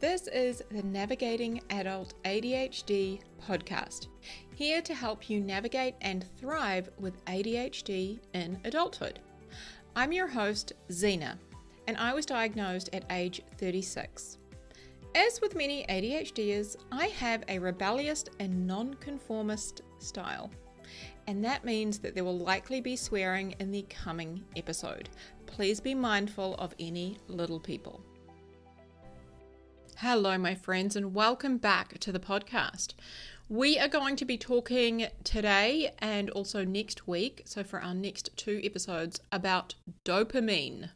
This is the Navigating Adult ADHD podcast, here to help you navigate and thrive with ADHD in adulthood. I'm your host, Xena, and I was diagnosed at age 36. As with many ADHDers, I have a rebellious and nonconformist style, and that means that there will likely be swearing in the coming episode. Please be mindful of any little people. Hello, my friends, and welcome back to the podcast. We are going to be talking today and also next week, so for our next two episodes, about dopamine.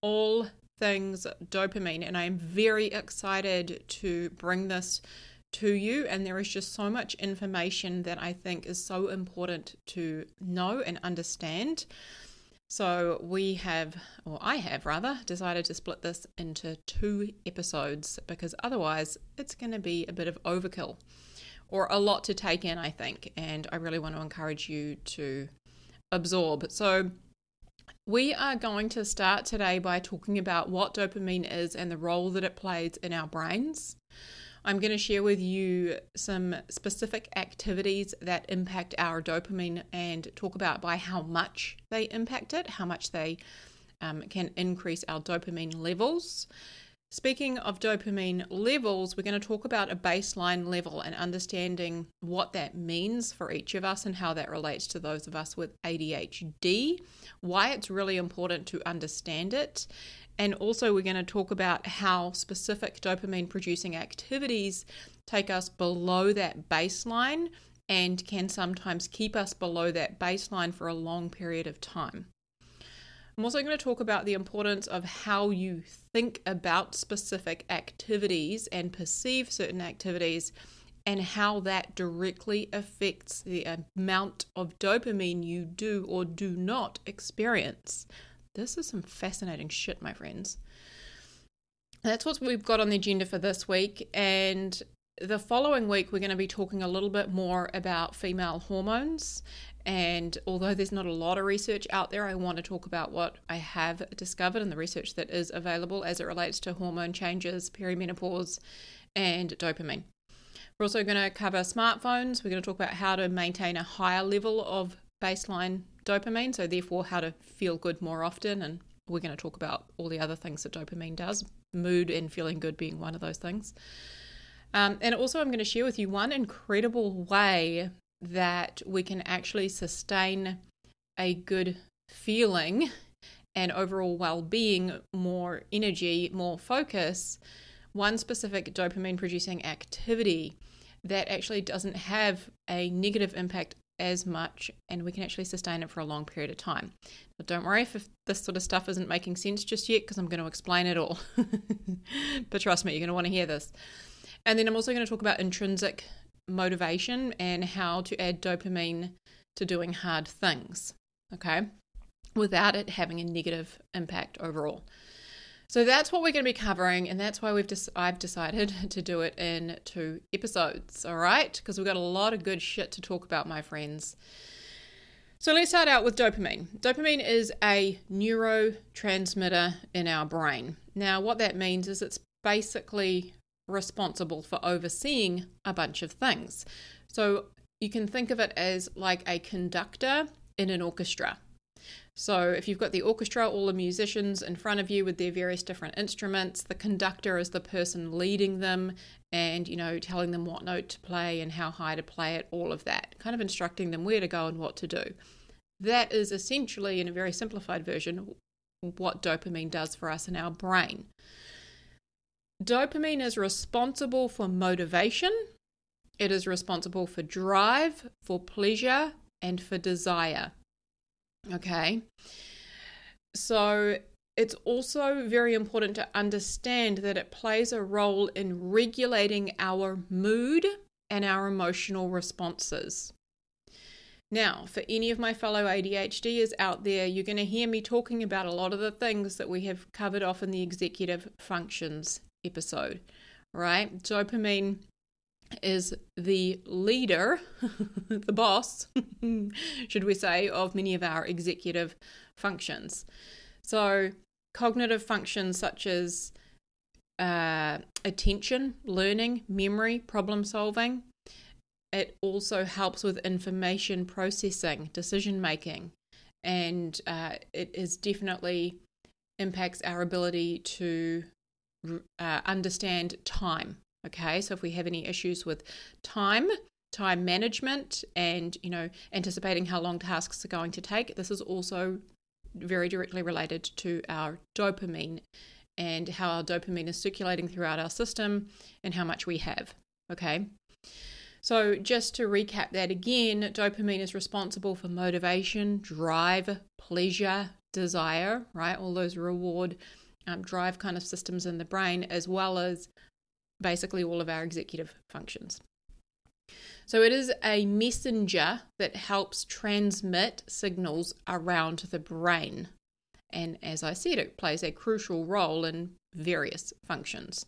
All things dopamine, and I am very excited to bring this to you. And there is just so much information that I think is so important to know and understand. So we have, or I have rather, decided to split this into two episodes because otherwise it's going to be a bit of overkill or a lot to take in, I think. And I really want to encourage you to absorb. So we are going to start today by talking about what dopamine is and the role that it plays in our brains. I'm going to share with you some specific activities that impact our dopamine and talk about by how much they impact it, how much they um, can increase our dopamine levels. Speaking of dopamine levels, we're going to talk about a baseline level and understanding what that means for each of us and how that relates to those of us with ADHD, why it's really important to understand it, and also, we're going to talk about how specific dopamine producing activities take us below that baseline and can sometimes keep us below that baseline for a long period of time. I'm also going to talk about the importance of how you think about specific activities and perceive certain activities and how that directly affects the amount of dopamine you do or do not experience. This is some fascinating shit, my friends. That's what we've got on the agenda for this week. And the following week, we're going to be talking a little bit more about female hormones. And although there's not a lot of research out there, I want to talk about what I have discovered and the research that is available as it relates to hormone changes, perimenopause, and dopamine. We're also going to cover smartphones. We're going to talk about how to maintain a higher level of baseline dopamine, so therefore how to feel good more often. And we're going to talk about all the other things that dopamine does, mood and feeling good being one of those things. Um, and also, I'm going to share with you one incredible way that we can actually sustain a good feeling and overall well being, more energy, more focus. One specific dopamine producing activity that actually doesn't have a negative impact as much and we can actually sustain it for a long period of time. But don't worry if, if this sort of stuff isn't making sense just yet because I'm going to explain it all. but trust me, you're going to want to hear this. And then I'm also going to talk about intrinsic motivation and how to add dopamine to doing hard things, okay, without it having a negative impact overall. So that's what we're going to be covering, and that's why we've des- I've decided to do it in two episodes. All right, because we've got a lot of good shit to talk about, my friends. So let's start out with dopamine. Dopamine is a neurotransmitter in our brain. Now, what that means is it's basically responsible for overseeing a bunch of things. So you can think of it as like a conductor in an orchestra. So, if you've got the orchestra, all the musicians in front of you with their various different instruments, the conductor is the person leading them and, you know, telling them what note to play and how high to play it, all of that, kind of instructing them where to go and what to do. That is essentially, in a very simplified version, what dopamine does for us in our brain. Dopamine is responsible for motivation, it is responsible for drive, for pleasure, and for desire. Okay. So it's also very important to understand that it plays a role in regulating our mood and our emotional responses. Now, for any of my fellow ADHDers out there, you're going to hear me talking about a lot of the things that we have covered off in the executive functions episode, right? Dopamine is the leader, the boss, should we say, of many of our executive functions. So, cognitive functions such as uh, attention, learning, memory, problem solving. It also helps with information processing, decision making, and uh, it is definitely impacts our ability to uh, understand time. Okay, so if we have any issues with time, time management, and you know anticipating how long tasks are going to take, this is also very directly related to our dopamine and how our dopamine is circulating throughout our system and how much we have. Okay. So, just to recap that again, dopamine is responsible for motivation, drive, pleasure, desire, right? All those reward, um, drive kind of systems in the brain, as well as basically all of our executive functions. So it is a messenger that helps transmit signals around the brain. And as I said, it plays a crucial role in various functions.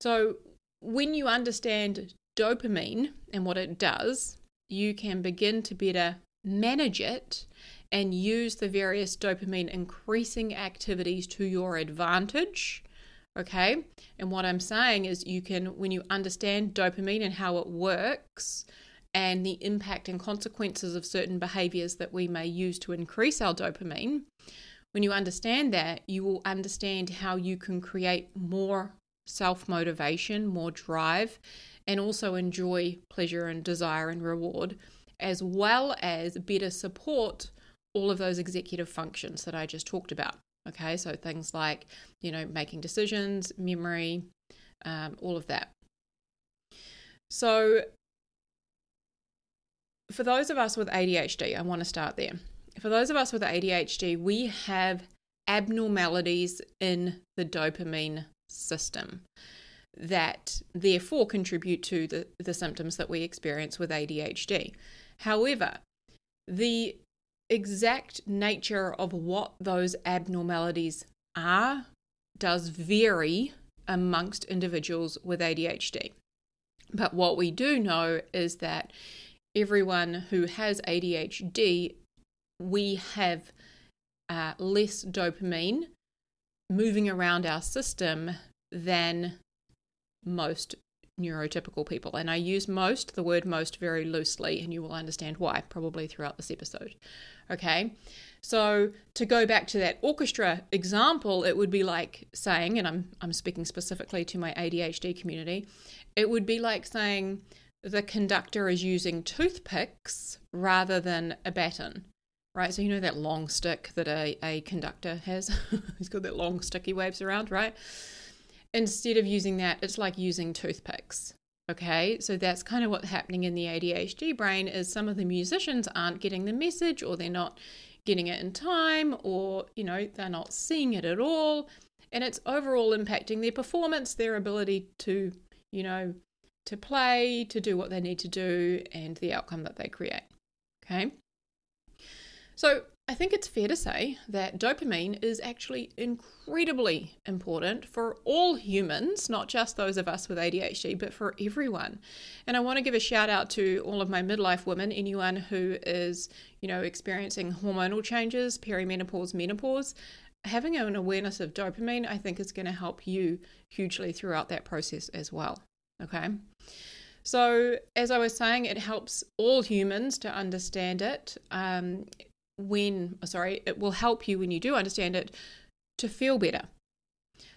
So when you understand dopamine and what it does, you can begin to better manage it and use the various dopamine increasing activities to your advantage Okay. And what I'm saying is, you can, when you understand dopamine and how it works and the impact and consequences of certain behaviors that we may use to increase our dopamine, when you understand that, you will understand how you can create more self motivation, more drive, and also enjoy pleasure and desire and reward, as well as better support all of those executive functions that I just talked about. Okay, so things like, you know, making decisions, memory, um, all of that. So, for those of us with ADHD, I want to start there. For those of us with ADHD, we have abnormalities in the dopamine system that therefore contribute to the, the symptoms that we experience with ADHD. However, the exact nature of what those abnormalities are does vary amongst individuals with ADHD. But what we do know is that everyone who has ADHD, we have uh, less dopamine moving around our system than most neurotypical people. And I use most, the word most, very loosely, and you will understand why probably throughout this episode. Okay. So to go back to that orchestra example, it would be like saying, and I'm I'm speaking specifically to my ADHD community, it would be like saying the conductor is using toothpicks rather than a baton. Right, so you know that long stick that a, a conductor has? He's got that long stick he waves around, right? Instead of using that, it's like using toothpicks. Okay, so that's kind of what's happening in the ADHD brain is some of the musicians aren't getting the message or they're not getting it in time or, you know, they're not seeing it at all. And it's overall impacting their performance, their ability to, you know, to play, to do what they need to do, and the outcome that they create. Okay. So I think it's fair to say that dopamine is actually incredibly important for all humans, not just those of us with ADHD, but for everyone. And I want to give a shout out to all of my midlife women, anyone who is, you know, experiencing hormonal changes, perimenopause, menopause. Having an awareness of dopamine, I think, is going to help you hugely throughout that process as well. Okay. So, as I was saying, it helps all humans to understand it. Um, when, sorry, it will help you when you do understand it to feel better.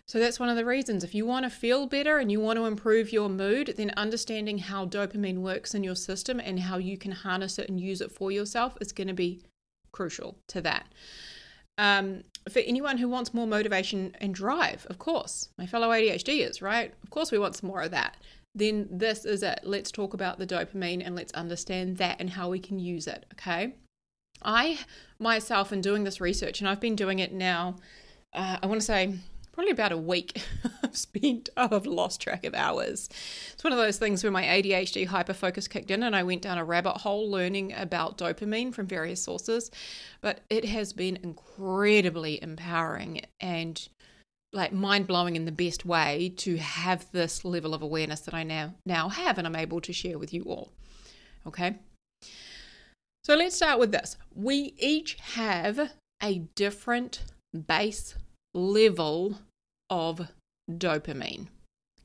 So that's one of the reasons. If you want to feel better and you want to improve your mood, then understanding how dopamine works in your system and how you can harness it and use it for yourself is going to be crucial to that. Um, for anyone who wants more motivation and drive, of course, my fellow ADHDers, right? Of course, we want some more of that. Then this is it. Let's talk about the dopamine and let's understand that and how we can use it, okay? I myself, in doing this research, and I've been doing it now, uh, I want to say probably about a week I've spent, oh, I've lost track of hours. It's one of those things where my ADHD hyperfocus kicked in and I went down a rabbit hole learning about dopamine from various sources. But it has been incredibly empowering and like mind blowing in the best way to have this level of awareness that I now now have and I'm able to share with you all. Okay. So let's start with this. We each have a different base level of dopamine.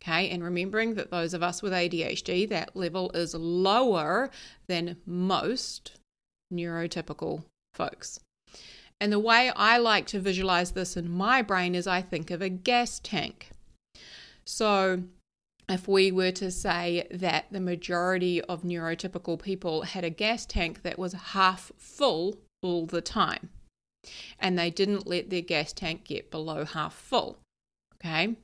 Okay, and remembering that those of us with ADHD, that level is lower than most neurotypical folks. And the way I like to visualize this in my brain is I think of a gas tank. So, if we were to say that the majority of neurotypical people had a gas tank that was half full all the time, and they didn't let their gas tank get below half full, okay,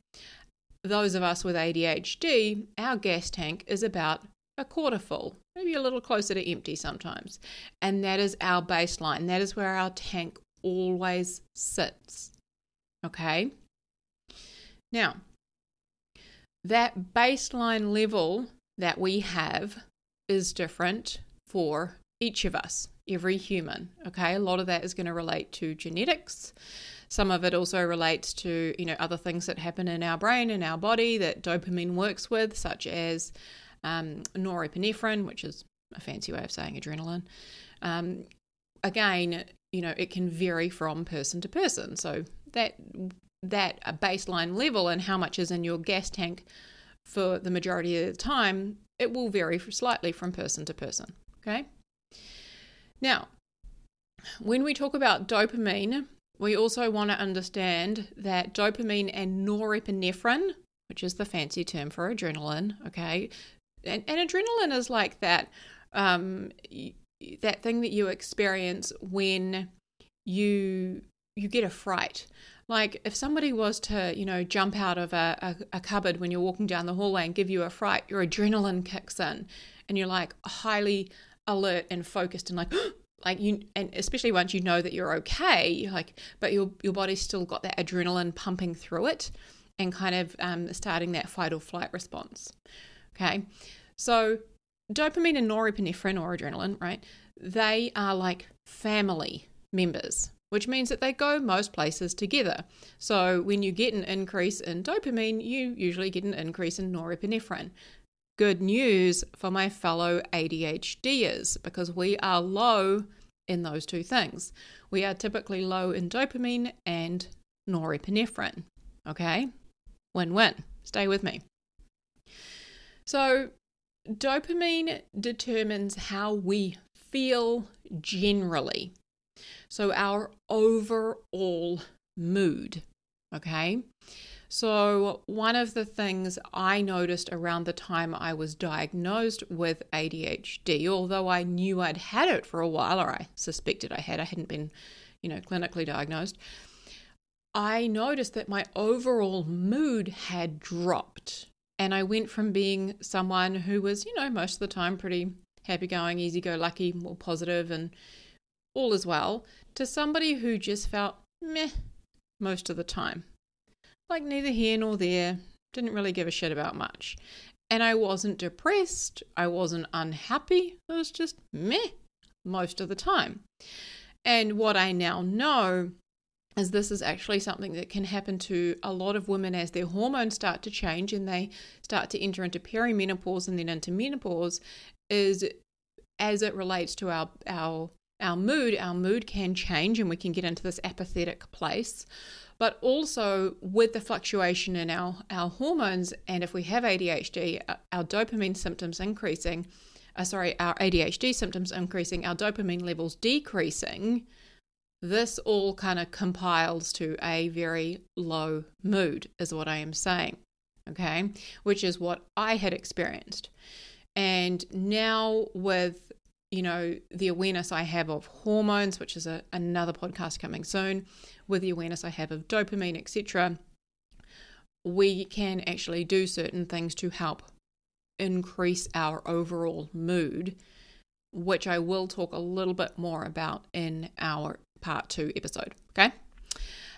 those of us with ADHD, our gas tank is about a quarter full, maybe a little closer to empty sometimes. And that is our baseline. That is where our tank always sits. Okay? Now, that baseline level that we have is different for each of us, every human. Okay? A lot of that is going to relate to genetics. Some of it also relates to, you know, other things that happen in our brain and our body that dopamine works with, such as um, norepinephrine, which is a fancy way of saying adrenaline. Um, again, you know, it can vary from person to person. So that that baseline level and how much is in your gas tank for the majority of the time, it will vary slightly from person to person. Okay. Now, when we talk about dopamine, we also want to understand that dopamine and norepinephrine, which is the fancy term for adrenaline, okay, and, and adrenaline is like that um, that thing that you experience when you you get a fright. Like if somebody was to, you know, jump out of a, a, a cupboard when you're walking down the hallway and give you a fright, your adrenaline kicks in and you're like highly alert and focused and like like you and especially once you know that you're okay you're like but your your body's still got that adrenaline pumping through it and kind of um, starting that fight or flight response okay? So dopamine and norepinephrine or adrenaline right they are like family members which means that they go most places together. So, when you get an increase in dopamine, you usually get an increase in norepinephrine good news for my fellow ADHDers because we are low in those two things. We are typically low in dopamine and norepinephrine. Okay? Win win. Stay with me. So, dopamine determines how we feel generally. So, our overall mood. Okay? So, one of the things I noticed around the time I was diagnosed with ADHD, although I knew I'd had it for a while, or I suspected I had, I hadn't been, you know, clinically diagnosed, I noticed that my overall mood had dropped. And I went from being someone who was, you know, most of the time pretty happy going, easy go lucky, more positive, and all is well, to somebody who just felt meh most of the time like neither here nor there, didn't really give a shit about much. And I wasn't depressed, I wasn't unhappy, it was just meh most of the time. And what I now know is this is actually something that can happen to a lot of women as their hormones start to change and they start to enter into perimenopause and then into menopause is as it relates to our our our mood our mood can change and we can get into this apathetic place but also with the fluctuation in our, our hormones, and if we have ADHD, uh, our dopamine symptoms increasing, uh, sorry, our ADHD symptoms increasing, our dopamine levels decreasing, this all kind of compiles to a very low mood, is what I am saying. Okay, which is what I had experienced. And now, with you know the awareness I have of hormones, which is a, another podcast coming soon, with the awareness I have of dopamine, etc., we can actually do certain things to help increase our overall mood, which I will talk a little bit more about in our part two episode. Okay.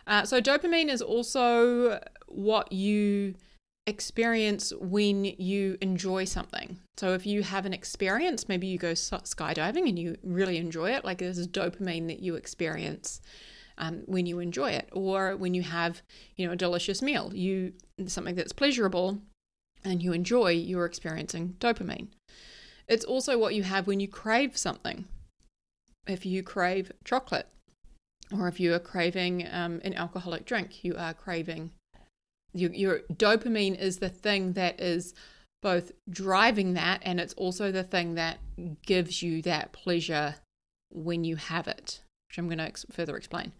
Uh, so, dopamine is also what you experience when you enjoy something. So, if you have an experience, maybe you go skydiving and you really enjoy it, like this is dopamine that you experience um, when you enjoy it, or when you have, you know, a delicious meal, you something that's pleasurable and you enjoy, you're experiencing dopamine. It's also what you have when you crave something. If you crave chocolate, or if you are craving um, an alcoholic drink, you are craving Your, your dopamine is the thing that is both driving that and it's also the thing that gives you that pleasure when you have it, which I'm going to ex- further explain.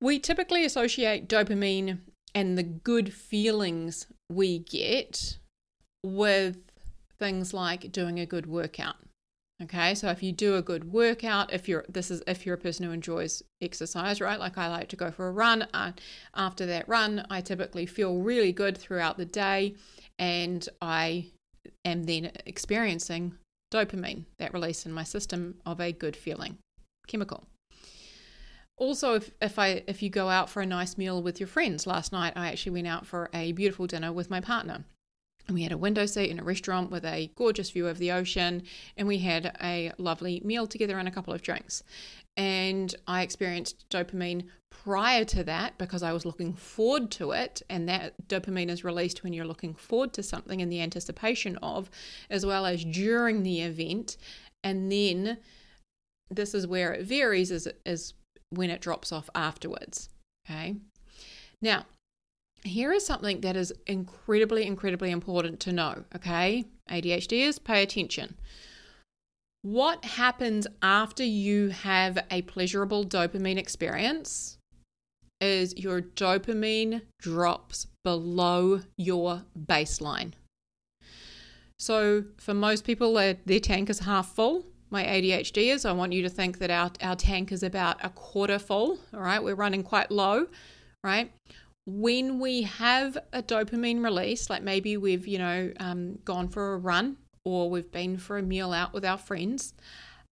We typically associate dopamine and the good feelings we get with things like doing a good workout. Okay, so if you do a good workout, if you're this is if you're a person who enjoys exercise, right? Like I like to go for a run. Uh, after that run, I typically feel really good throughout the day, and I am then experiencing dopamine, that release in my system of a good feeling chemical. Also, if, if I if you go out for a nice meal with your friends, last night I actually went out for a beautiful dinner with my partner. We had a window seat in a restaurant with a gorgeous view of the ocean, and we had a lovely meal together and a couple of drinks. And I experienced dopamine prior to that because I was looking forward to it. And that dopamine is released when you're looking forward to something in the anticipation of, as well as during the event. And then this is where it varies, is, is when it drops off afterwards. Okay. Now, here is something that is incredibly, incredibly important to know. Okay. ADHDers, pay attention. What happens after you have a pleasurable dopamine experience is your dopamine drops below your baseline. So, for most people, their, their tank is half full my ADHD is, I want you to think that our, our tank is about a quarter full. All right, we're running quite low, right? When we have a dopamine release, like maybe we've, you know, um, gone for a run or we've been for a meal out with our friends,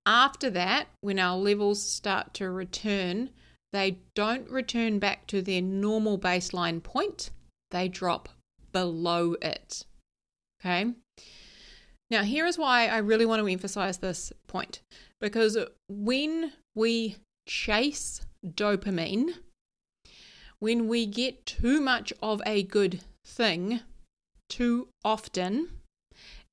after that, when our levels start to return, they don't return back to their normal baseline point, they drop below it. Okay. Now, here is why I really want to emphasize this point because when we chase dopamine, when we get too much of a good thing too often,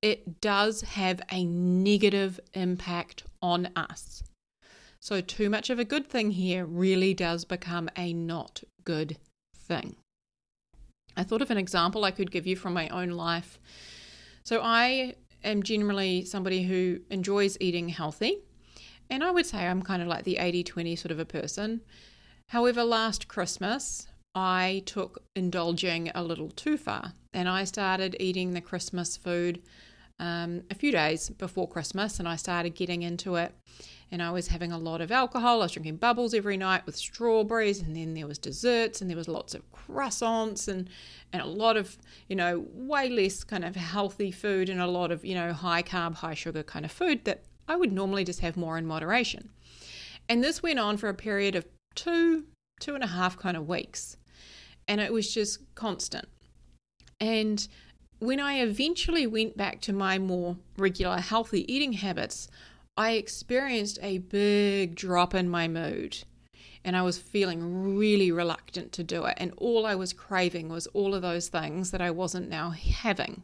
it does have a negative impact on us. So, too much of a good thing here really does become a not good thing. I thought of an example I could give you from my own life. So, I am generally somebody who enjoys eating healthy. And I would say I'm kind of like the 80 20 sort of a person. However, last Christmas, I took indulging a little too far and I started eating the Christmas food um, a few days before Christmas and I started getting into it and I was having a lot of alcohol. I was drinking bubbles every night with strawberries, and then there was desserts, and there was lots of croissants, and and a lot of you know way less kind of healthy food, and a lot of you know high carb, high sugar kind of food that I would normally just have more in moderation. And this went on for a period of two, two and a half kind of weeks, and it was just constant. And when I eventually went back to my more regular healthy eating habits, I experienced a big drop in my mood and I was feeling really reluctant to do it. And all I was craving was all of those things that I wasn't now having.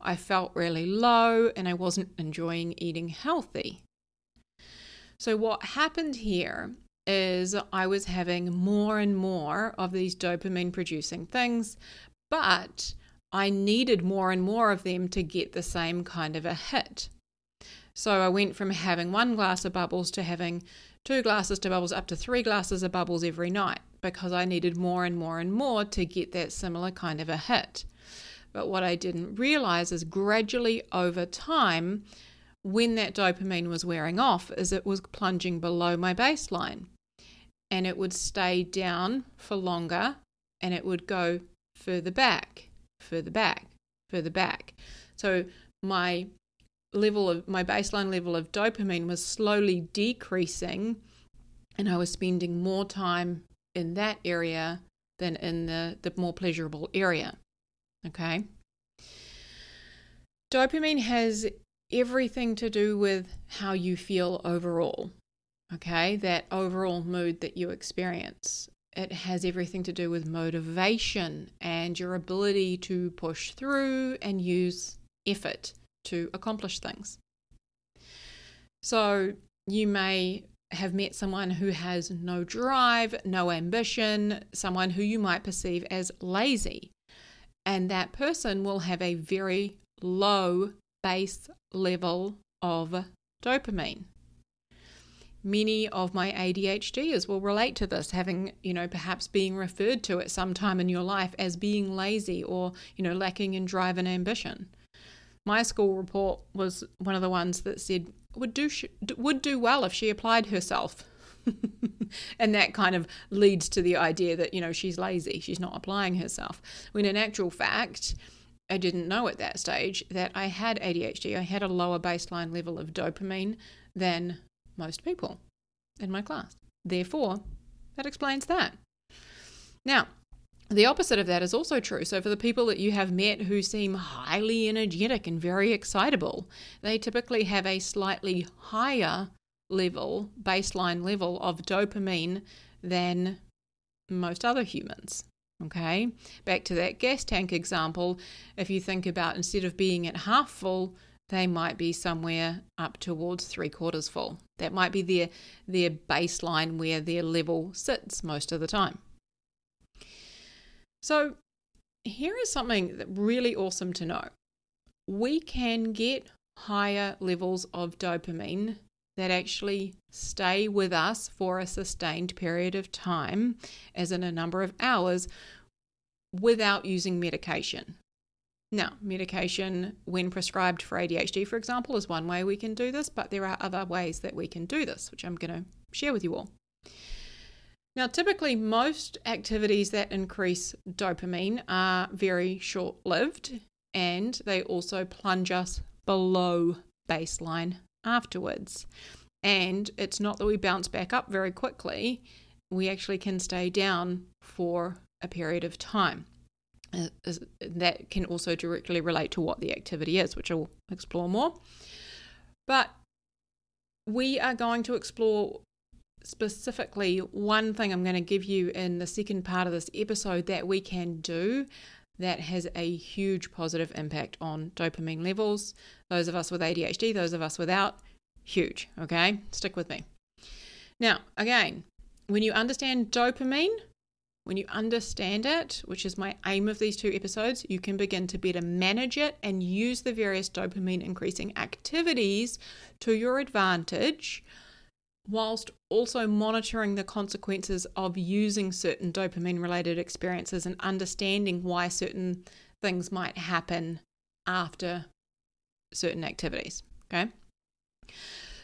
I felt really low and I wasn't enjoying eating healthy. So, what happened here is I was having more and more of these dopamine producing things, but I needed more and more of them to get the same kind of a hit. So I went from having one glass of bubbles to having two glasses to bubbles up to three glasses of bubbles every night because I needed more and more and more to get that similar kind of a hit. But what I didn't realize is gradually over time, when that dopamine was wearing off, is it was plunging below my baseline. And it would stay down for longer and it would go further back, further back, further back. So my level of my baseline level of dopamine was slowly decreasing and I was spending more time in that area than in the, the more pleasurable area. Okay. Dopamine has everything to do with how you feel overall. Okay, that overall mood that you experience. It has everything to do with motivation and your ability to push through and use effort to accomplish things. So you may have met someone who has no drive, no ambition, someone who you might perceive as lazy. And that person will have a very low base level of dopamine. Many of my ADHDers will relate to this, having, you know, perhaps being referred to at some time in your life as being lazy or, you know, lacking in drive and ambition. My school report was one of the ones that said would do would do well if she applied herself. and that kind of leads to the idea that, you know, she's lazy, she's not applying herself. When in actual fact, I didn't know at that stage that I had ADHD. I had a lower baseline level of dopamine than most people in my class. Therefore, that explains that. Now, the opposite of that is also true. So, for the people that you have met who seem highly energetic and very excitable, they typically have a slightly higher level, baseline level of dopamine than most other humans. Okay, back to that gas tank example. If you think about instead of being at half full, they might be somewhere up towards three quarters full. That might be their their baseline where their level sits most of the time. So, here is something that really awesome to know. We can get higher levels of dopamine that actually stay with us for a sustained period of time, as in a number of hours, without using medication. Now, medication, when prescribed for ADHD, for example, is one way we can do this, but there are other ways that we can do this, which I'm going to share with you all. Now, typically, most activities that increase dopamine are very short lived and they also plunge us below baseline afterwards. And it's not that we bounce back up very quickly, we actually can stay down for a period of time. That can also directly relate to what the activity is, which I'll explore more. But we are going to explore specifically one thing I'm going to give you in the second part of this episode that we can do that has a huge positive impact on dopamine levels. Those of us with ADHD, those of us without, huge. Okay, stick with me. Now, again, when you understand dopamine, when you understand it, which is my aim of these two episodes, you can begin to better manage it and use the various dopamine increasing activities to your advantage, whilst also monitoring the consequences of using certain dopamine related experiences and understanding why certain things might happen after certain activities. Okay.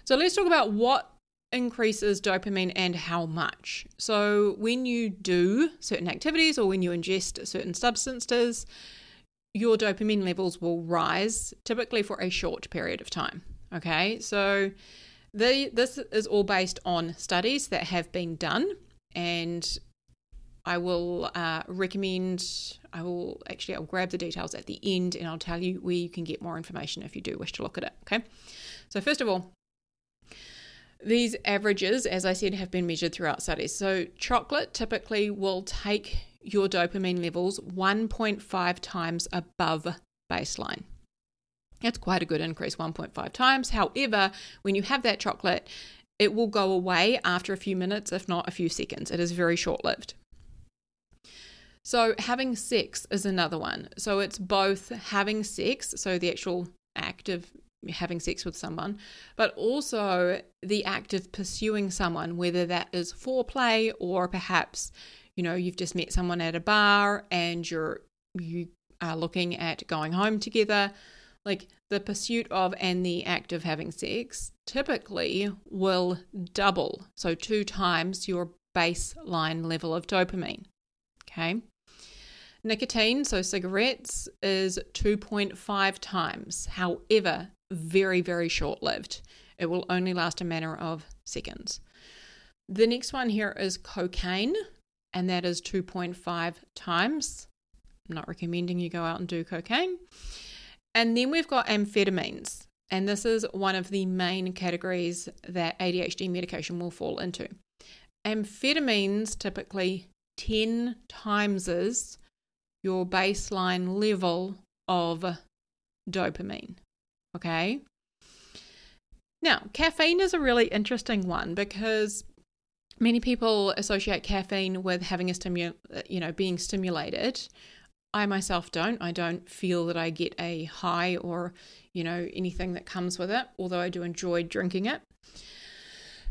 So let's talk about what increases dopamine and how much. So, when you do certain activities or when you ingest certain substances, your dopamine levels will rise typically for a short period of time. Okay, so the, this is all based on studies that have been done, and I will uh, recommend. I will actually I'll grab the details at the end, and I'll tell you where you can get more information if you do wish to look at it. Okay, so first of all, these averages, as I said, have been measured throughout studies. So, chocolate typically will take your dopamine levels 1.5 times above baseline. That's quite a good increase, 1.5 times. However, when you have that chocolate, it will go away after a few minutes, if not a few seconds. It is very short lived. So, having sex is another one. So, it's both having sex, so the actual act of having sex with someone, but also the act of pursuing someone, whether that is foreplay or perhaps, you know, you've just met someone at a bar and you're you are looking at going home together. Like the pursuit of and the act of having sex typically will double, so two times your baseline level of dopamine. Okay. Nicotine, so cigarettes, is 2.5 times. However, very, very short lived. It will only last a matter of seconds. The next one here is cocaine, and that is 2.5 times. I'm not recommending you go out and do cocaine. And then we've got amphetamines, and this is one of the main categories that ADHD medication will fall into. Amphetamines typically 10 times your baseline level of dopamine. Okay. Now, caffeine is a really interesting one because many people associate caffeine with having a stimu- uh, you know, being stimulated. I myself don't. I don't feel that I get a high or, you know, anything that comes with it, although I do enjoy drinking it.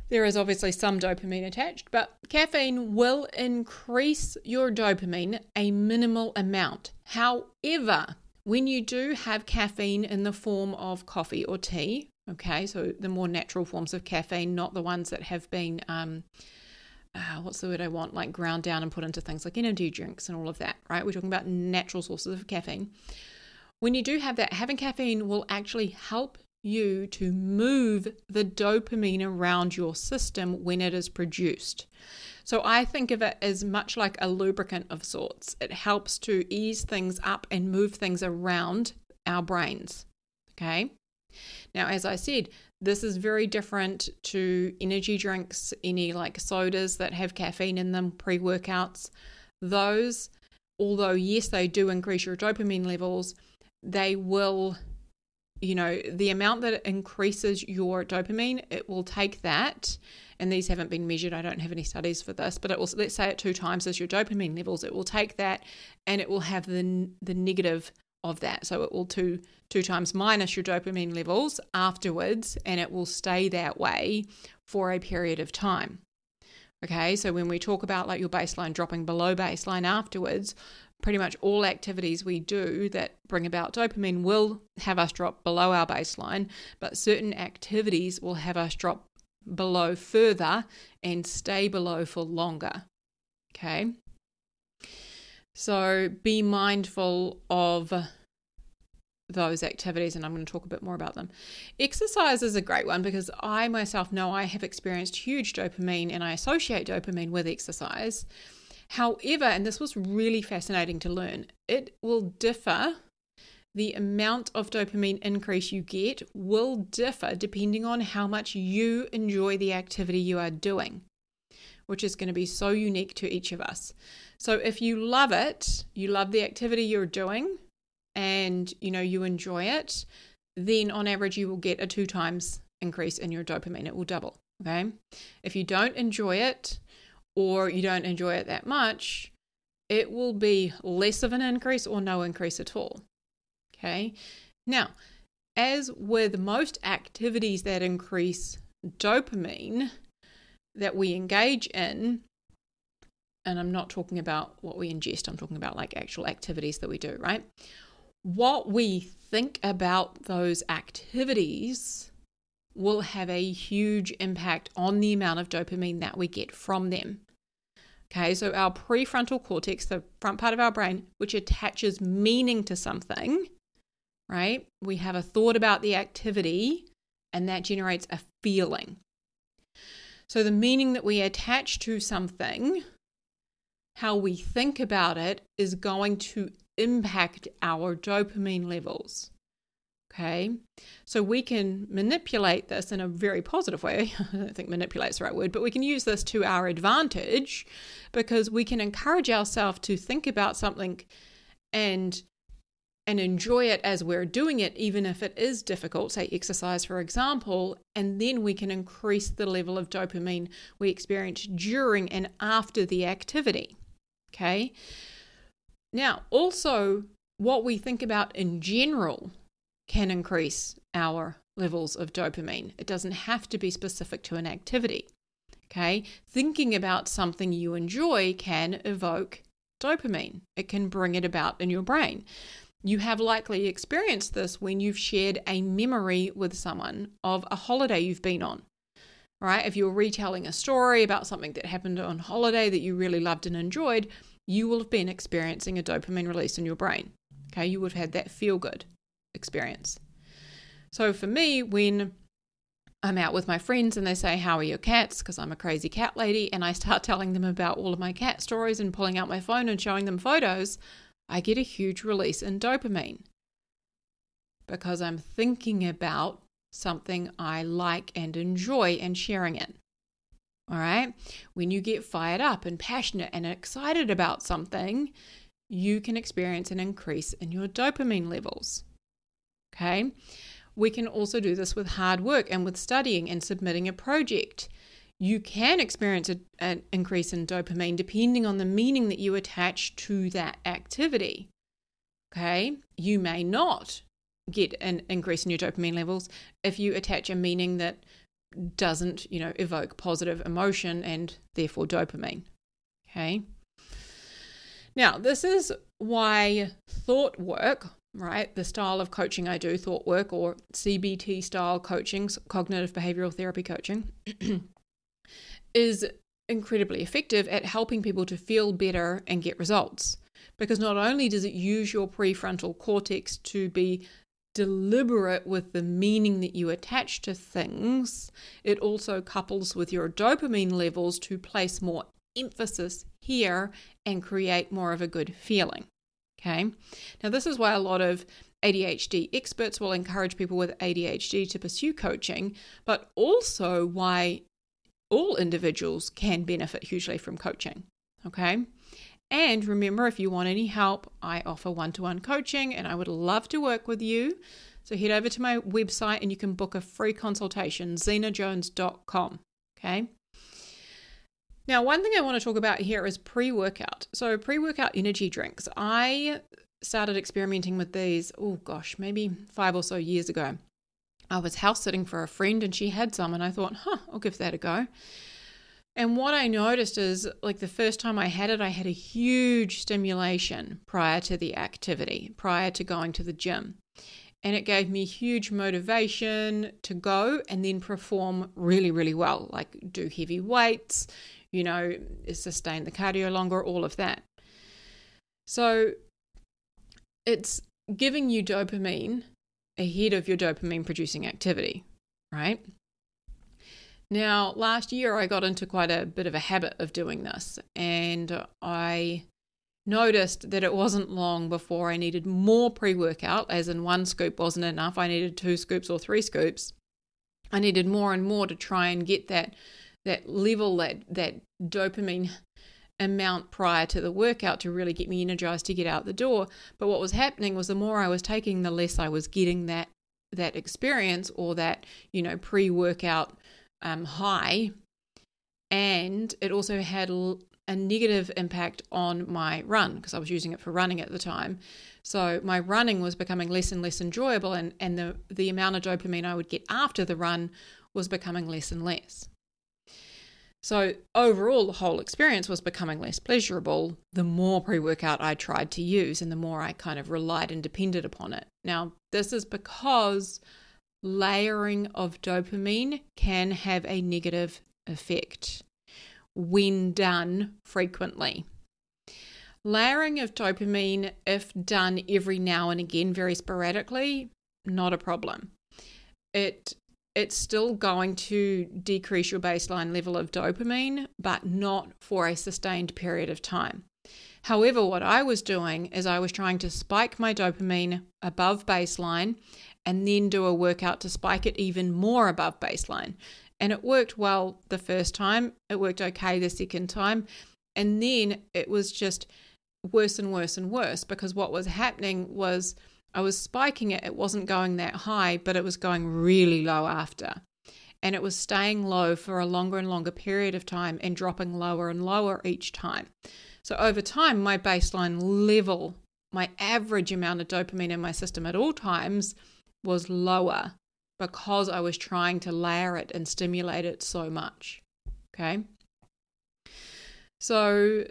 There is obviously some dopamine attached, but caffeine will increase your dopamine a minimal amount. However, when you do have caffeine in the form of coffee or tea, okay, so the more natural forms of caffeine, not the ones that have been, um, uh, what's the word I want, like ground down and put into things like energy drinks and all of that, right? We're talking about natural sources of caffeine. When you do have that, having caffeine will actually help you to move the dopamine around your system when it is produced. So I think of it as much like a lubricant of sorts. It helps to ease things up and move things around our brains. Okay. Now, as I said, this is very different to energy drinks, any like sodas that have caffeine in them, pre workouts. Those, although, yes, they do increase your dopamine levels, they will you know, the amount that increases your dopamine, it will take that. And these haven't been measured. I don't have any studies for this, but it will, let's say it two times as your dopamine levels. It will take that and it will have the, the negative of that. So it will two, two times minus your dopamine levels afterwards, and it will stay that way for a period of time. Okay, so when we talk about like your baseline dropping below baseline afterwards, pretty much all activities we do that bring about dopamine will have us drop below our baseline, but certain activities will have us drop below further and stay below for longer. Okay. So be mindful of those activities, and I'm going to talk a bit more about them. Exercise is a great one because I myself know I have experienced huge dopamine and I associate dopamine with exercise. However, and this was really fascinating to learn, it will differ. The amount of dopamine increase you get will differ depending on how much you enjoy the activity you are doing, which is going to be so unique to each of us. So if you love it, you love the activity you're doing, and you know you enjoy it, then on average you will get a two times increase in your dopamine. It will double. Okay. If you don't enjoy it, or you don't enjoy it that much, it will be less of an increase or no increase at all. Okay. Now, as with most activities that increase dopamine that we engage in, and I'm not talking about what we ingest, I'm talking about like actual activities that we do, right? What we think about those activities will have a huge impact on the amount of dopamine that we get from them. Okay, so our prefrontal cortex, the front part of our brain, which attaches meaning to something, right? We have a thought about the activity and that generates a feeling. So the meaning that we attach to something, how we think about it, is going to impact our dopamine levels. Okay, so we can manipulate this in a very positive way. I don't think manipulate is the right word, but we can use this to our advantage because we can encourage ourselves to think about something and and enjoy it as we're doing it, even if it is difficult, say exercise, for example, and then we can increase the level of dopamine we experience during and after the activity. Okay. Now, also, what we think about in general can increase our levels of dopamine. It doesn't have to be specific to an activity. Okay, thinking about something you enjoy can evoke dopamine, it can bring it about in your brain. You have likely experienced this when you've shared a memory with someone of a holiday you've been on. Right? If you're retelling a story about something that happened on holiday that you really loved and enjoyed, you will have been experiencing a dopamine release in your brain. Okay, you would have had that feel good experience. So for me, when I'm out with my friends and they say, How are your cats? Because I'm a crazy cat lady, and I start telling them about all of my cat stories and pulling out my phone and showing them photos, I get a huge release in dopamine because I'm thinking about something I like and enjoy and sharing it. All right. When you get fired up and passionate and excited about something, you can experience an increase in your dopamine levels. Okay. We can also do this with hard work and with studying and submitting a project. You can experience a, an increase in dopamine depending on the meaning that you attach to that activity. Okay, you may not get an increase in your dopamine levels if you attach a meaning that doesn't, you know, evoke positive emotion and therefore dopamine. Okay. Now, this is why thought work, right, the style of coaching I do, thought work or CBT style coaching, cognitive behavioral therapy coaching, is incredibly effective at helping people to feel better and get results. Because not only does it use your prefrontal cortex to be deliberate with the meaning that you attach to things, it also couples with your dopamine levels to place more emphasis here and create more of a good feeling. Okay. Now, this is why a lot of ADHD experts will encourage people with ADHD to pursue coaching, but also why all individuals can benefit hugely from coaching. Okay. And remember, if you want any help, I offer one to one coaching and I would love to work with you. So head over to my website and you can book a free consultation, xenajones.com. Okay. Now, one thing I want to talk about here is pre workout. So, pre workout energy drinks. I started experimenting with these, oh gosh, maybe five or so years ago. I was house sitting for a friend and she had some, and I thought, huh, I'll give that a go. And what I noticed is like the first time I had it, I had a huge stimulation prior to the activity, prior to going to the gym. And it gave me huge motivation to go and then perform really, really well, like do heavy weights, you know, sustain the cardio longer, all of that. So it's giving you dopamine ahead of your dopamine producing activity, right? Now, last year I got into quite a bit of a habit of doing this, and I noticed that it wasn't long before I needed more pre workout, as in one scoop wasn't enough. I needed two scoops or three scoops. I needed more and more to try and get that that level, that that dopamine amount prior to the workout to really get me energized to get out the door. But what was happening was the more I was taking, the less I was getting that that experience or that you know pre workout um, high, and it also had a negative impact on my run because I was using it for running at the time. So my running was becoming less and less enjoyable, and, and the, the amount of dopamine I would get after the run was becoming less and less. So overall, the whole experience was becoming less pleasurable the more pre workout I tried to use and the more I kind of relied and depended upon it. Now, this is because layering of dopamine can have a negative effect when done frequently. Layering of dopamine, if done every now and again, very sporadically, not a problem. It it's still going to decrease your baseline level of dopamine, but not for a sustained period of time. However, what I was doing is I was trying to spike my dopamine above baseline and then do a workout to spike it even more above baseline. And it worked well the first time, it worked okay the second time, and then it was just worse and worse and worse because what was happening was I was spiking it, it wasn't going that high, but it was going really low after. And it was staying low for a longer and longer period of time and dropping lower and lower each time. So over time, my baseline level, my average amount of dopamine in my system at all times was lower because I was trying to layer it and stimulate it so much. Okay. So,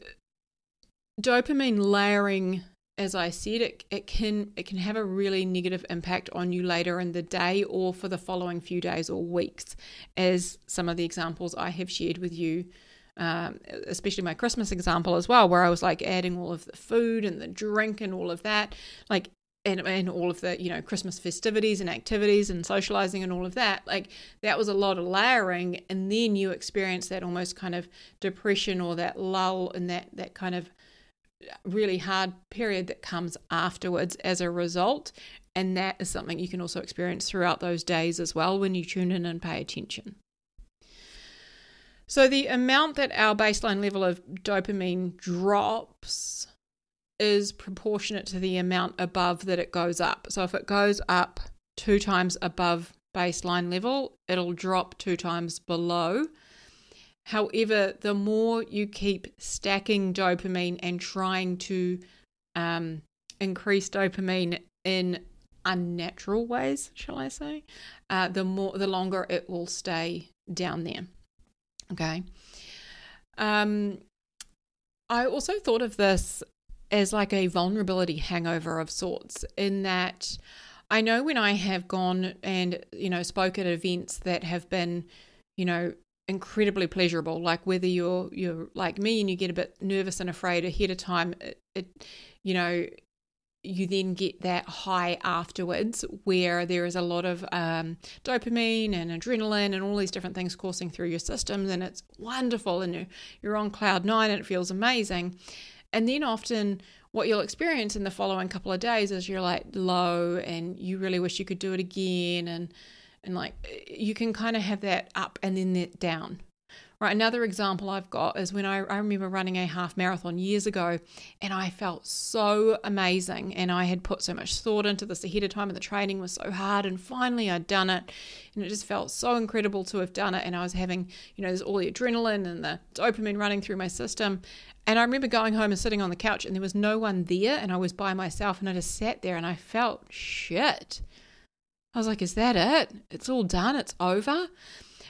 dopamine layering, as I said, it, it can it can have a really negative impact on you later in the day or for the following few days or weeks, as some of the examples I have shared with you um, especially my Christmas example as well, where I was like adding all of the food and the drink and all of that. Like and, and all of the you know christmas festivities and activities and socializing and all of that like that was a lot of layering and then you experience that almost kind of depression or that lull and that that kind of really hard period that comes afterwards as a result and that is something you can also experience throughout those days as well when you tune in and pay attention so the amount that our baseline level of dopamine drops is proportionate to the amount above that it goes up. So if it goes up two times above baseline level, it'll drop two times below. However, the more you keep stacking dopamine and trying to um, increase dopamine in unnatural ways, shall I say, uh, the more the longer it will stay down there. Okay. Um, I also thought of this as like a vulnerability hangover of sorts, in that I know when I have gone and you know spoke at events that have been, you know, incredibly pleasurable. Like whether you're you're like me and you get a bit nervous and afraid ahead of time, it, it you know you then get that high afterwards where there is a lot of um, dopamine and adrenaline and all these different things coursing through your systems and it's wonderful and you're, you're on cloud nine and it feels amazing and then often what you'll experience in the following couple of days is you're like low and you really wish you could do it again and and like you can kind of have that up and then that down Right, another example I've got is when I, I remember running a half marathon years ago and I felt so amazing and I had put so much thought into this ahead of time and the training was so hard and finally I'd done it and it just felt so incredible to have done it and I was having, you know, there's all the adrenaline and the dopamine running through my system and I remember going home and sitting on the couch and there was no one there and I was by myself and I just sat there and I felt shit. I was like, is that it? It's all done, it's over.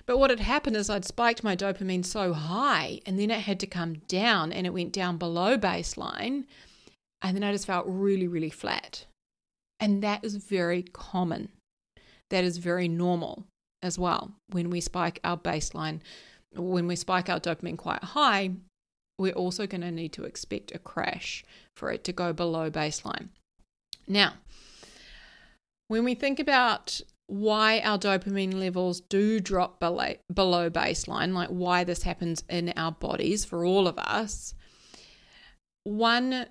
But what had happened is I'd spiked my dopamine so high and then it had to come down and it went down below baseline. And then I just felt really, really flat. And that is very common. That is very normal as well. When we spike our baseline, when we spike our dopamine quite high, we're also going to need to expect a crash for it to go below baseline. Now, when we think about why our dopamine levels do drop below, baseline, like why this happens in our bodies for all of us. One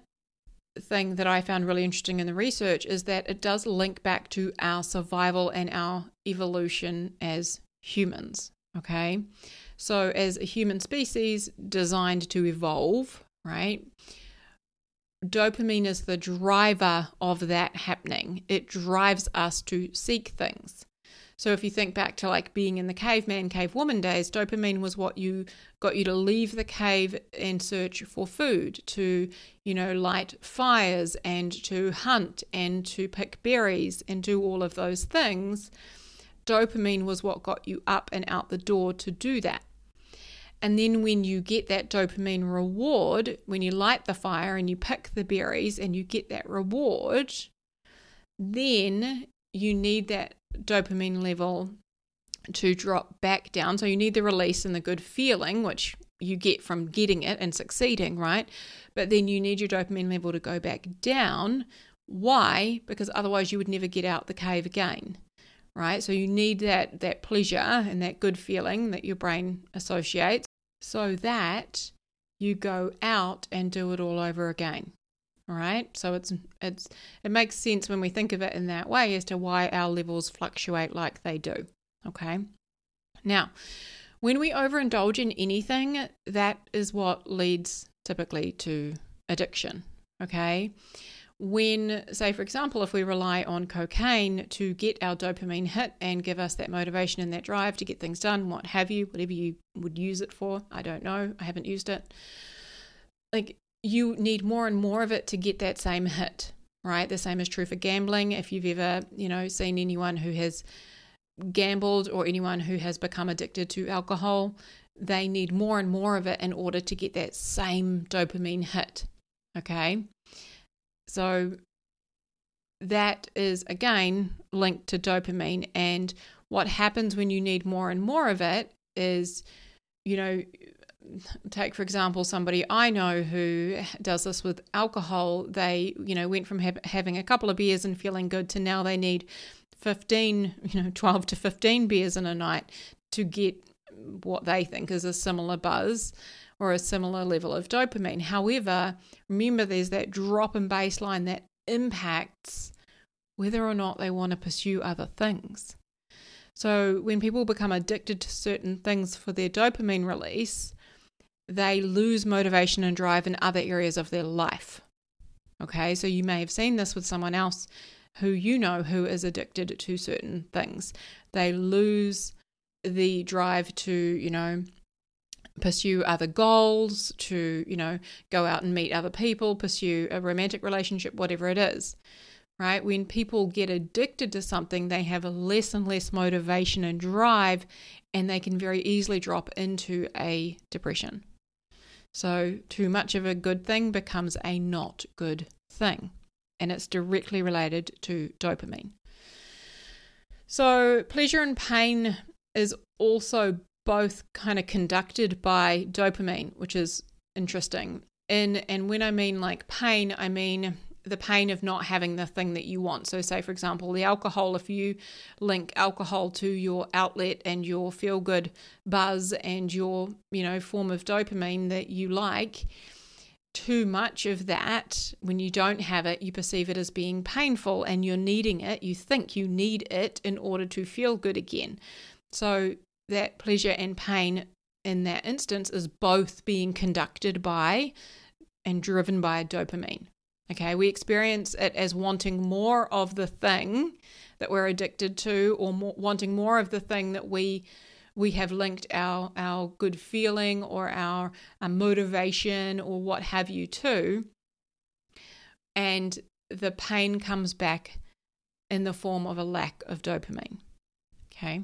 thing that I found really interesting in the research is that it does link back to our survival and our evolution as humans. Okay. So, as a human species designed to evolve, right? Dopamine is the driver of that happening. It drives us to seek things. So if you think back to like being in the caveman, cavewoman days, dopamine was what you got you to leave the cave and search for food, to, you know, light fires and to hunt and to pick berries and do all of those things. Dopamine was what got you up and out the door to do that. And then when you get that dopamine reward, when you light the fire and you pick the berries and you get that reward, then you need that dopamine level to drop back down. So you need the release and the good feeling, which you get from getting it and succeeding, right? But then you need your dopamine level to go back down. Why? Because otherwise you would never get out the cave again right? So you need that that pleasure and that good feeling that your brain associates so that you go out and do it all over again. All right? So it's it's it makes sense when we think of it in that way as to why our levels fluctuate like they do. Okay? Now, when we overindulge in anything, that is what leads typically to addiction. Okay? When, say, for example, if we rely on cocaine to get our dopamine hit and give us that motivation and that drive to get things done, what have you, whatever you would use it for, I don't know, I haven't used it. Like, you need more and more of it to get that same hit, right? The same is true for gambling. If you've ever, you know, seen anyone who has gambled or anyone who has become addicted to alcohol, they need more and more of it in order to get that same dopamine hit. Okay. So that is again linked to dopamine. And what happens when you need more and more of it is, you know, take for example somebody I know who does this with alcohol. They, you know, went from ha- having a couple of beers and feeling good to now they need 15, you know, 12 to 15 beers in a night to get what they think is a similar buzz or a similar level of dopamine. However, remember there's that drop in baseline that impacts whether or not they want to pursue other things. So, when people become addicted to certain things for their dopamine release, they lose motivation and drive in other areas of their life. Okay, so you may have seen this with someone else who you know who is addicted to certain things. They lose the drive to, you know, pursue other goals, to, you know, go out and meet other people, pursue a romantic relationship, whatever it is. Right? When people get addicted to something, they have less and less motivation and drive, and they can very easily drop into a depression. So, too much of a good thing becomes a not good thing, and it's directly related to dopamine. So, pleasure and pain is also both kind of conducted by dopamine, which is interesting. And and when I mean like pain, I mean the pain of not having the thing that you want. So, say, for example, the alcohol, if you link alcohol to your outlet and your feel good buzz and your, you know, form of dopamine that you like, too much of that, when you don't have it, you perceive it as being painful and you're needing it. You think you need it in order to feel good again. So, that pleasure and pain in that instance is both being conducted by and driven by dopamine. Okay, we experience it as wanting more of the thing that we're addicted to, or more, wanting more of the thing that we we have linked our our good feeling or our, our motivation or what have you to, and the pain comes back in the form of a lack of dopamine. Okay.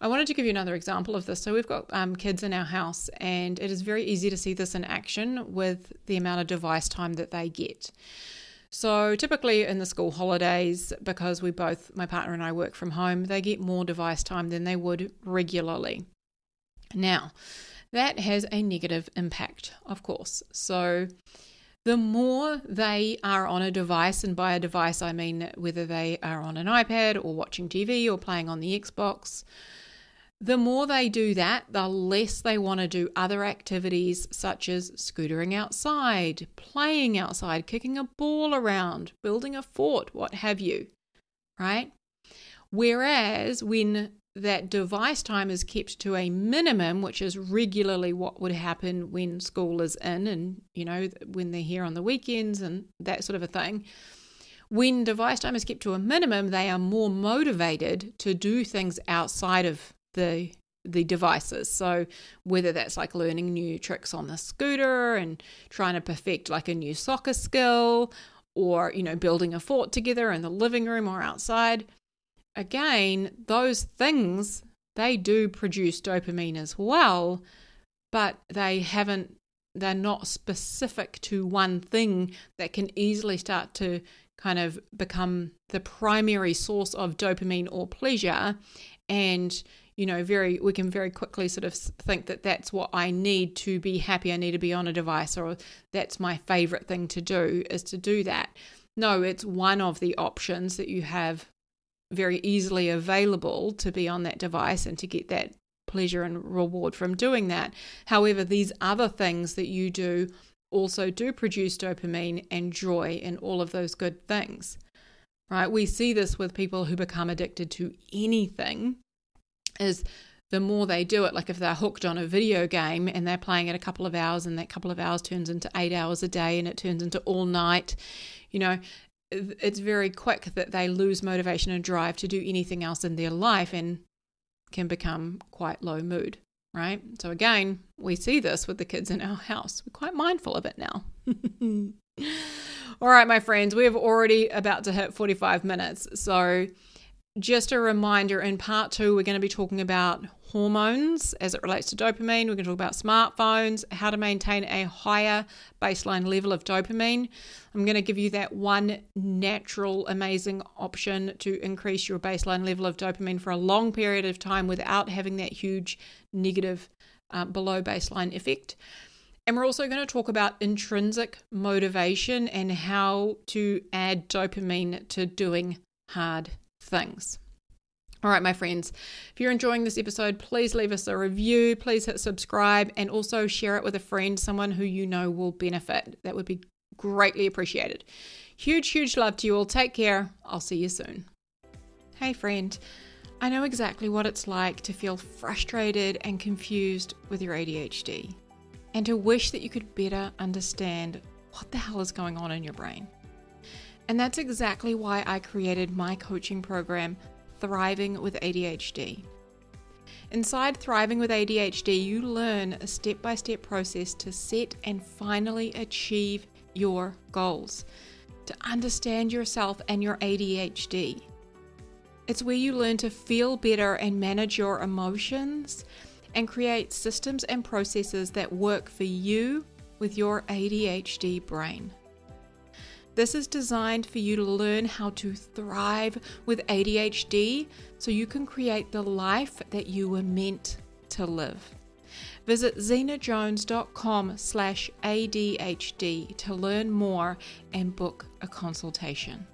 I wanted to give you another example of this. So, we've got um, kids in our house, and it is very easy to see this in action with the amount of device time that they get. So, typically in the school holidays, because we both, my partner and I, work from home, they get more device time than they would regularly. Now, that has a negative impact, of course. So, the more they are on a device, and by a device I mean whether they are on an iPad or watching TV or playing on the Xbox, the more they do that, the less they want to do other activities such as scootering outside, playing outside, kicking a ball around, building a fort, what have you, right? Whereas when that device time is kept to a minimum, which is regularly what would happen when school is in and, you know, when they're here on the weekends and that sort of a thing. When device time is kept to a minimum, they are more motivated to do things outside of the the devices. So whether that's like learning new tricks on the scooter and trying to perfect like a new soccer skill or you know building a fort together in the living room or outside, again, those things they do produce dopamine as well, but they haven't they're not specific to one thing that can easily start to kind of become the primary source of dopamine or pleasure and you know, very we can very quickly sort of think that that's what I need to be happy. I need to be on a device, or that's my favorite thing to do is to do that. No, it's one of the options that you have very easily available to be on that device and to get that pleasure and reward from doing that. However, these other things that you do also do produce dopamine and joy and all of those good things. Right? We see this with people who become addicted to anything is the more they do it, like if they're hooked on a video game and they're playing it a couple of hours and that couple of hours turns into eight hours a day and it turns into all night, you know, it's very quick that they lose motivation and drive to do anything else in their life and can become quite low mood, right? So, again, we see this with the kids in our house. We're quite mindful of it now. all right, my friends, we have already about to hit 45 minutes. So, just a reminder in part two, we're going to be talking about hormones as it relates to dopamine. We're going to talk about smartphones, how to maintain a higher baseline level of dopamine. I'm going to give you that one natural, amazing option to increase your baseline level of dopamine for a long period of time without having that huge negative uh, below baseline effect. And we're also going to talk about intrinsic motivation and how to add dopamine to doing hard things. All right, my friends, if you're enjoying this episode, please leave us a review, please hit subscribe, and also share it with a friend, someone who you know will benefit. That would be greatly appreciated. Huge, huge love to you all. Take care. I'll see you soon. Hey, friend. I know exactly what it's like to feel frustrated and confused with your ADHD, and to wish that you could better understand what the hell is going on in your brain. And that's exactly why I created my coaching program, Thriving with ADHD. Inside Thriving with ADHD, you learn a step by step process to set and finally achieve your goals, to understand yourself and your ADHD. It's where you learn to feel better and manage your emotions and create systems and processes that work for you with your ADHD brain. This is designed for you to learn how to thrive with ADHD so you can create the life that you were meant to live. Visit xenajones.com slash ADHD to learn more and book a consultation.